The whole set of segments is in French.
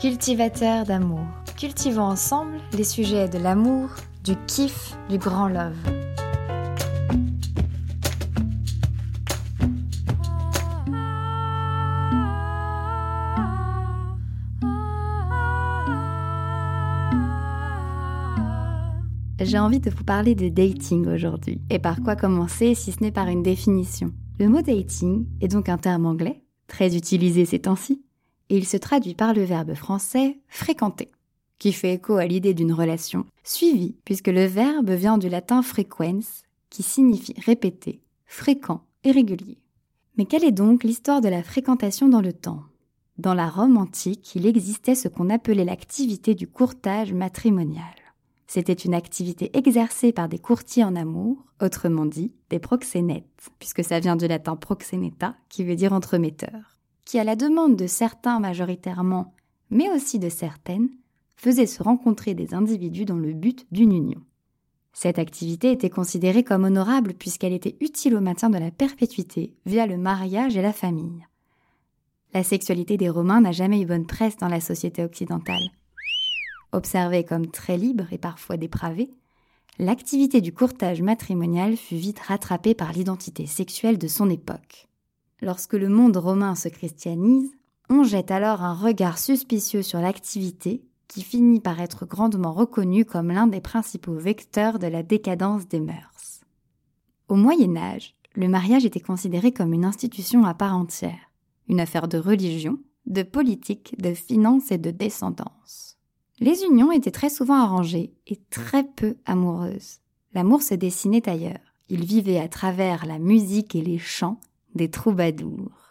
cultivateurs d'amour. Cultivons ensemble les sujets de l'amour, du kiff, du grand love. J'ai envie de vous parler de dating aujourd'hui. Et par quoi commencer si ce n'est par une définition? Le mot dating est donc un terme anglais, très utilisé ces temps-ci, et il se traduit par le verbe français fréquenter, qui fait écho à l'idée d'une relation suivie, puisque le verbe vient du latin frequens, qui signifie répéter, fréquent et régulier. Mais quelle est donc l'histoire de la fréquentation dans le temps? Dans la Rome antique, il existait ce qu'on appelait l'activité du courtage matrimonial. C'était une activité exercée par des courtiers en amour, autrement dit des proxénètes, puisque ça vient du latin proxeneta, qui veut dire entremetteur qui, à la demande de certains majoritairement, mais aussi de certaines, faisait se rencontrer des individus dans le but d'une union. Cette activité était considérée comme honorable puisqu'elle était utile au maintien de la perpétuité via le mariage et la famille. La sexualité des Romains n'a jamais eu bonne presse dans la société occidentale. Observée comme très libre et parfois dépravée, l'activité du courtage matrimonial fut vite rattrapée par l'identité sexuelle de son époque. Lorsque le monde romain se christianise, on jette alors un regard suspicieux sur l'activité qui finit par être grandement reconnue comme l'un des principaux vecteurs de la décadence des mœurs. Au Moyen Âge, le mariage était considéré comme une institution à part entière, une affaire de religion, de politique, de finance et de descendance. Les unions étaient très souvent arrangées et très peu amoureuses. L'amour se dessinait ailleurs. Il vivait à travers la musique et les chants des troubadours.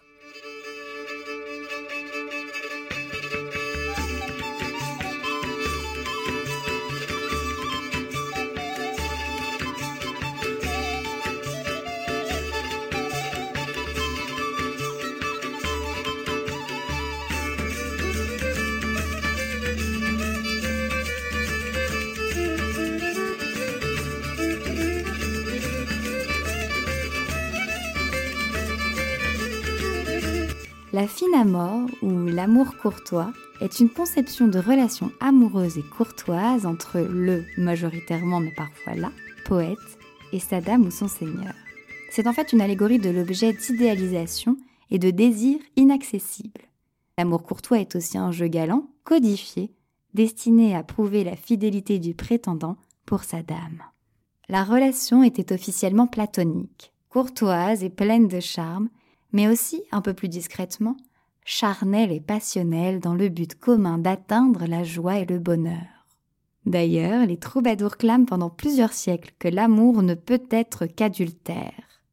La fine amour ou l'amour courtois est une conception de relation amoureuse et courtoise entre le, majoritairement mais parfois la, poète et sa dame ou son seigneur. C'est en fait une allégorie de l'objet d'idéalisation et de désir inaccessible. L'amour courtois est aussi un jeu galant, codifié, destiné à prouver la fidélité du prétendant pour sa dame. La relation était officiellement platonique, courtoise et pleine de charme, mais aussi, un peu plus discrètement, charnel et passionnel dans le but commun d'atteindre la joie et le bonheur. D'ailleurs, les troubadours clament pendant plusieurs siècles que l'amour ne peut être qu'adultère.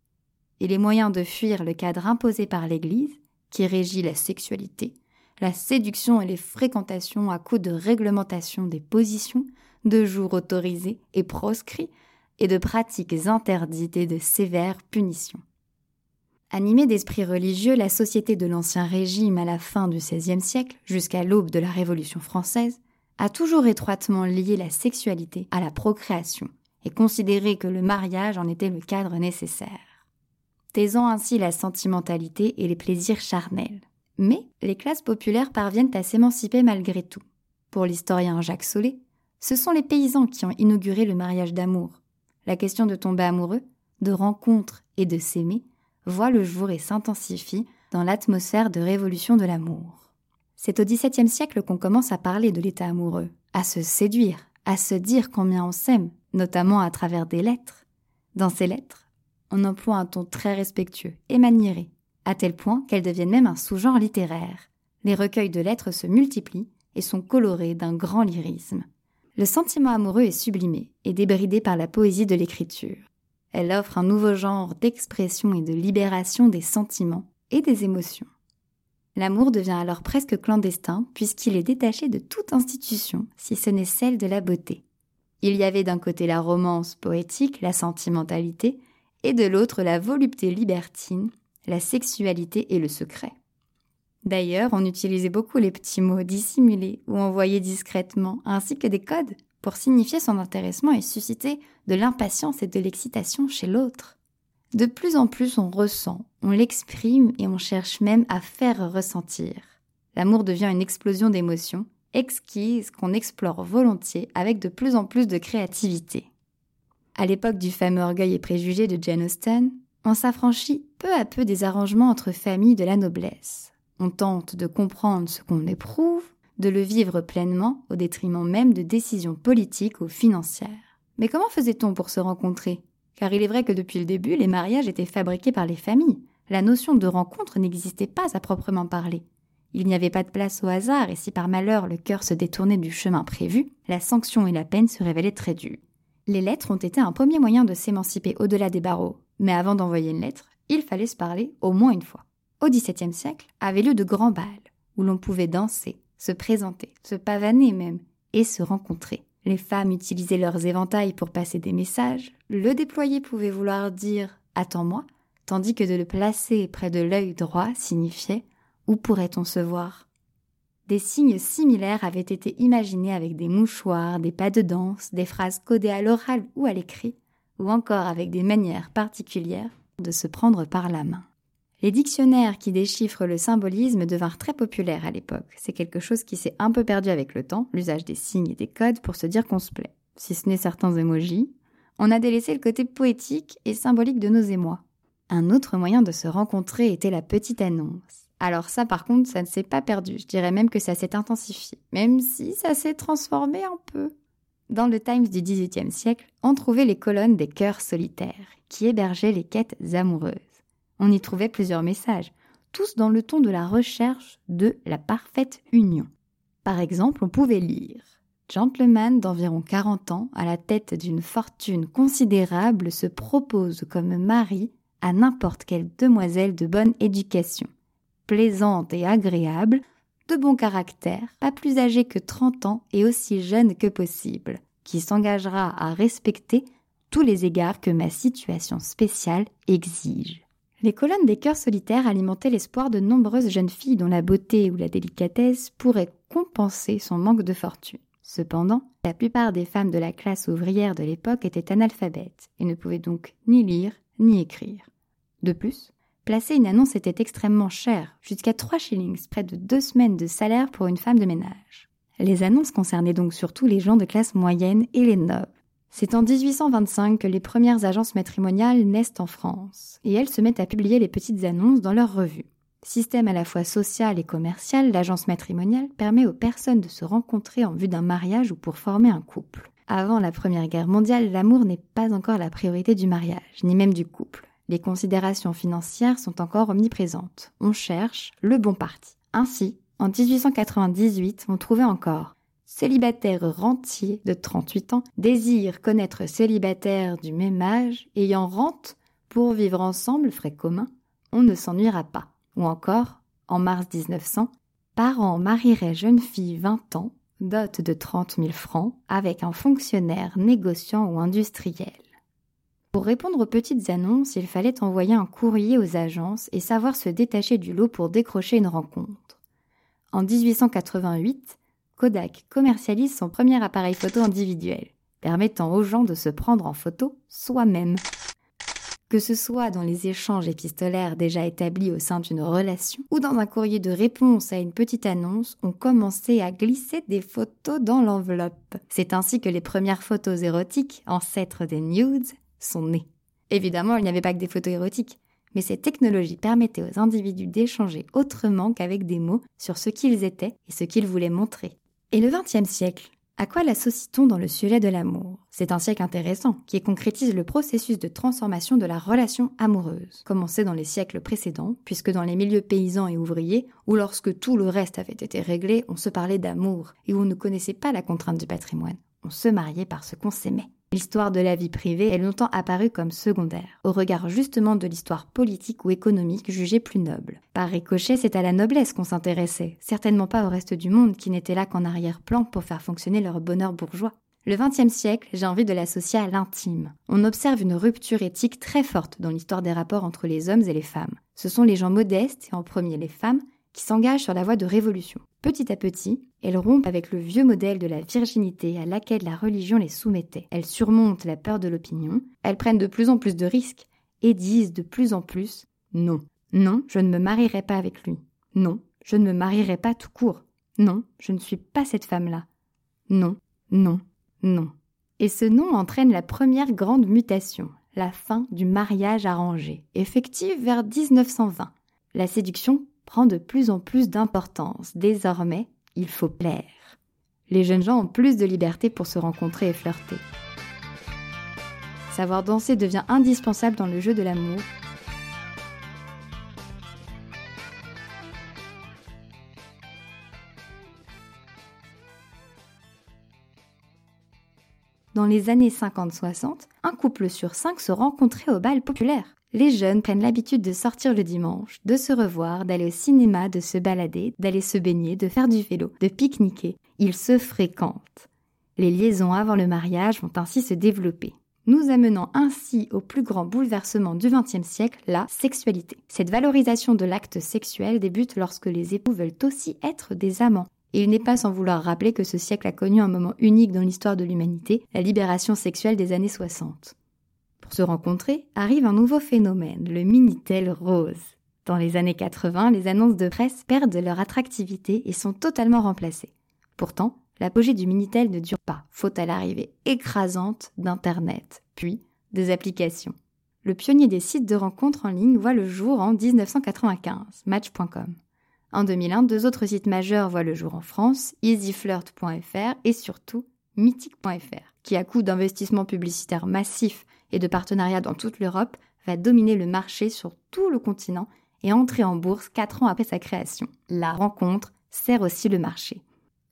Et les moyens de fuir le cadre imposé par l'Église, qui régit la sexualité, la séduction et les fréquentations à coup de réglementation des positions, de jours autorisés et proscrits, et de pratiques interdites et de sévères punitions. Animée d'esprit religieux, la société de l'Ancien Régime à la fin du XVIe siècle, jusqu'à l'aube de la Révolution française, a toujours étroitement lié la sexualité à la procréation et considéré que le mariage en était le cadre nécessaire, taisant ainsi la sentimentalité et les plaisirs charnels. Mais les classes populaires parviennent à s'émanciper malgré tout. Pour l'historien Jacques Solé, ce sont les paysans qui ont inauguré le mariage d'amour. La question de tomber amoureux, de rencontre et de s'aimer voit le jour et s'intensifie dans l'atmosphère de révolution de l'amour. C'est au XVIIe siècle qu'on commence à parler de l'état amoureux, à se séduire, à se dire combien on s'aime, notamment à travers des lettres. Dans ces lettres, on emploie un ton très respectueux et maniéré, à tel point qu'elles deviennent même un sous-genre littéraire. Les recueils de lettres se multiplient et sont colorés d'un grand lyrisme. Le sentiment amoureux est sublimé et débridé par la poésie de l'écriture. Elle offre un nouveau genre d'expression et de libération des sentiments et des émotions. L'amour devient alors presque clandestin puisqu'il est détaché de toute institution, si ce n'est celle de la beauté. Il y avait d'un côté la romance poétique, la sentimentalité, et de l'autre la volupté libertine, la sexualité et le secret. D'ailleurs, on utilisait beaucoup les petits mots dissimulés ou envoyés discrètement, ainsi que des codes pour signifier son intéressement et susciter de l'impatience et de l'excitation chez l'autre. De plus en plus on ressent, on l'exprime et on cherche même à faire ressentir. l'amour devient une explosion d'émotions, exquise qu'on explore volontiers avec de plus en plus de créativité. À l'époque du fameux orgueil et préjugés de Jane Austen, on s'affranchit peu à peu des arrangements entre familles de la noblesse. On tente de comprendre ce qu'on éprouve, de le vivre pleinement au détriment même de décisions politiques ou financières. Mais comment faisait-on pour se rencontrer? Car il est vrai que depuis le début, les mariages étaient fabriqués par les familles. La notion de rencontre n'existait pas à proprement parler. Il n'y avait pas de place au hasard, et si par malheur le cœur se détournait du chemin prévu, la sanction et la peine se révélaient très dures. Les lettres ont été un premier moyen de s'émanciper au-delà des barreaux, mais avant d'envoyer une lettre, il fallait se parler au moins une fois. Au XVIIe siècle avaient lieu de grands bals, où l'on pouvait danser, se présenter, se pavaner même, et se rencontrer. Les femmes utilisaient leurs éventails pour passer des messages, le déployer pouvait vouloir dire Attends-moi, tandis que de le placer près de l'œil droit signifiait Où pourrait-on se voir? Des signes similaires avaient été imaginés avec des mouchoirs, des pas de danse, des phrases codées à l'oral ou à l'écrit, ou encore avec des manières particulières de se prendre par la main. Les dictionnaires qui déchiffrent le symbolisme devinrent très populaires à l'époque. C'est quelque chose qui s'est un peu perdu avec le temps, l'usage des signes et des codes pour se dire qu'on se plaît. Si ce n'est certains émojis, on a délaissé le côté poétique et symbolique de nos émois. Un autre moyen de se rencontrer était la petite annonce. Alors ça par contre, ça ne s'est pas perdu, je dirais même que ça s'est intensifié, même si ça s'est transformé un peu. Dans le Times du XVIIIe siècle, on trouvait les colonnes des cœurs solitaires, qui hébergeaient les quêtes amoureuses. On y trouvait plusieurs messages, tous dans le ton de la recherche de la parfaite union. Par exemple, on pouvait lire Gentleman d'environ 40 ans, à la tête d'une fortune considérable, se propose comme mari à n'importe quelle demoiselle de bonne éducation, plaisante et agréable, de bon caractère, pas plus âgé que 30 ans et aussi jeune que possible, qui s'engagera à respecter tous les égards que ma situation spéciale exige. Les colonnes des cœurs solitaires alimentaient l'espoir de nombreuses jeunes filles dont la beauté ou la délicatesse pourraient compenser son manque de fortune. Cependant, la plupart des femmes de la classe ouvrière de l'époque étaient analphabètes et ne pouvaient donc ni lire ni écrire. De plus, placer une annonce était extrêmement cher, jusqu'à 3 shillings, près de deux semaines de salaire pour une femme de ménage. Les annonces concernaient donc surtout les gens de classe moyenne et les nobles. C'est en 1825 que les premières agences matrimoniales naissent en France, et elles se mettent à publier les petites annonces dans leurs revues. Système à la fois social et commercial, l'agence matrimoniale permet aux personnes de se rencontrer en vue d'un mariage ou pour former un couple. Avant la Première Guerre mondiale, l'amour n'est pas encore la priorité du mariage, ni même du couple. Les considérations financières sont encore omniprésentes. On cherche le bon parti. Ainsi, en 1898, on trouvait encore célibataire rentier de 38 ans, désire connaître célibataire du même âge, ayant rente pour vivre ensemble, frais communs, on ne s'ennuiera pas. Ou encore, en mars 1900, parents marieraient jeune fille 20 ans, dot de 30 000 francs, avec un fonctionnaire négociant ou industriel. Pour répondre aux petites annonces, il fallait envoyer un courrier aux agences et savoir se détacher du lot pour décrocher une rencontre. En 1888, Kodak commercialise son premier appareil photo individuel, permettant aux gens de se prendre en photo soi-même. Que ce soit dans les échanges épistolaires déjà établis au sein d'une relation ou dans un courrier de réponse à une petite annonce, on commençait à glisser des photos dans l'enveloppe. C'est ainsi que les premières photos érotiques, ancêtres des nudes, sont nées. Évidemment, il n'y avait pas que des photos érotiques mais cette technologie permettait aux individus d'échanger autrement qu'avec des mots sur ce qu'ils étaient et ce qu'ils voulaient montrer. Et le XXe siècle À quoi l'associe-t-on dans le sujet de l'amour? C'est un siècle intéressant qui concrétise le processus de transformation de la relation amoureuse, commencé dans les siècles précédents, puisque dans les milieux paysans et ouvriers, où lorsque tout le reste avait été réglé, on se parlait d'amour et où on ne connaissait pas la contrainte du patrimoine. On se mariait parce qu'on s'aimait. L'histoire de la vie privée est longtemps apparue comme secondaire, au regard justement de l'histoire politique ou économique jugée plus noble. Par ricochet, c'est à la noblesse qu'on s'intéressait, certainement pas au reste du monde qui n'était là qu'en arrière-plan pour faire fonctionner leur bonheur bourgeois. Le XXe siècle, j'ai envie de l'associer à l'intime. On observe une rupture éthique très forte dans l'histoire des rapports entre les hommes et les femmes. Ce sont les gens modestes, et en premier les femmes, qui s'engagent sur la voie de révolution. Petit à petit, elles rompent avec le vieux modèle de la virginité à laquelle la religion les soumettait. Elles surmontent la peur de l'opinion, elles prennent de plus en plus de risques et disent de plus en plus non. Non, je ne me marierai pas avec lui. Non, Je ne me marierai pas tout court. Non, je ne suis pas cette femme-là. Non, non, non. Et ce nom entraîne la première grande mutation, la fin du mariage arrangé, effective vers 1920. La séduction prend de plus en plus d'importance. Désormais, il faut plaire. Les jeunes gens ont plus de liberté pour se rencontrer et flirter. Savoir danser devient indispensable dans le jeu de l'amour Dans les années 50-60, un couple sur cinq se rencontrait au bal populaire. Les jeunes prennent l'habitude de sortir le dimanche, de se revoir, d'aller au cinéma, de se balader, d'aller se baigner, de faire du vélo, de pique-niquer. Ils se fréquentent. Les liaisons avant le mariage vont ainsi se développer nous amenant ainsi au plus grand bouleversement du XXe siècle, la sexualité. Cette valorisation de l'acte sexuel débute lorsque les époux veulent aussi être des amants. Et il n'est pas sans vouloir rappeler que ce siècle a connu un moment unique dans l'histoire de l'humanité, la libération sexuelle des années 60. Pour se rencontrer, arrive un nouveau phénomène, le Minitel rose. Dans les années 80, les annonces de presse perdent leur attractivité et sont totalement remplacées. Pourtant, l'apogée du Minitel ne dure pas, faute à l'arrivée écrasante d'Internet, puis des applications. Le pionnier des sites de rencontres en ligne voit le jour en 1995, Match.com. En 2001, deux autres sites majeurs voient le jour en France, easyflirt.fr et surtout mythic.fr, qui à coup d'investissements publicitaires massifs et de partenariats dans toute l'Europe, va dominer le marché sur tout le continent et entrer en bourse quatre ans après sa création. La rencontre sert aussi le marché.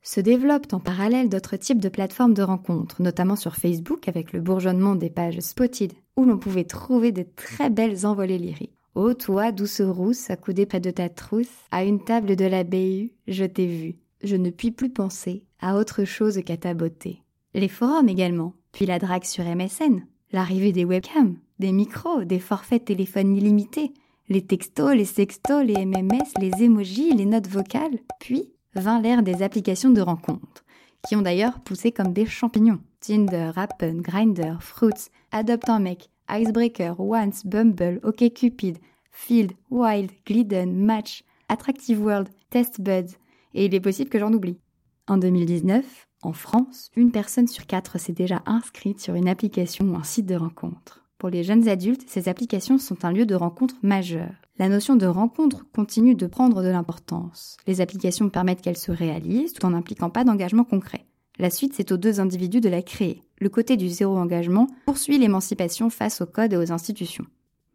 Se développent en parallèle d'autres types de plateformes de rencontres, notamment sur Facebook avec le bourgeonnement des pages Spotted, où l'on pouvait trouver de très belles envolées lyriques. Ô toi, douce rousse, accoudée près de ta trousse, à une table de la BU, je t'ai vue. Je ne puis plus penser à autre chose qu'à ta beauté. Les forums également, puis la drague sur MSN, l'arrivée des webcams, des micros, des forfaits téléphones illimités, les textos, les sextos, les MMS, les emojis, les notes vocales, puis vint l'ère des applications de rencontres, qui ont d'ailleurs poussé comme des champignons. Tinder, Appen, Grindr, Fruits, Adopt un mec, Icebreaker, Once, Bumble, OkCupid, Field, Wild, Glidden, Match, Attractive World, Test Buds, et il est possible que j'en oublie. En 2019, en France, une personne sur quatre s'est déjà inscrite sur une application ou un site de rencontre. Pour les jeunes adultes, ces applications sont un lieu de rencontre majeur. La notion de rencontre continue de prendre de l'importance. Les applications permettent qu'elles se réalisent tout en n'impliquant pas d'engagement concret. La suite, c'est aux deux individus de la créer. Le côté du zéro engagement poursuit l'émancipation face au code et aux institutions.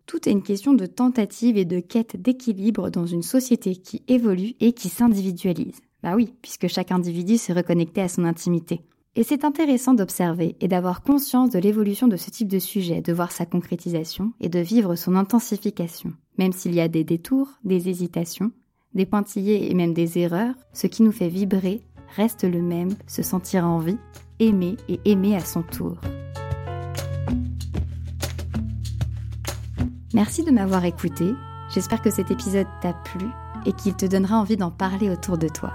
Tout est une question de tentative et de quête d'équilibre dans une société qui évolue et qui s'individualise. Bah oui, puisque chaque individu s'est reconnecté à son intimité. Et c'est intéressant d'observer et d'avoir conscience de l'évolution de ce type de sujet, de voir sa concrétisation et de vivre son intensification. Même s'il y a des détours, des hésitations, des pointillés et même des erreurs, ce qui nous fait vibrer reste le même, se sentir en vie, aimer et aimer à son tour. Merci de m'avoir écouté, j'espère que cet épisode t'a plu et qu'il te donnera envie d'en parler autour de toi.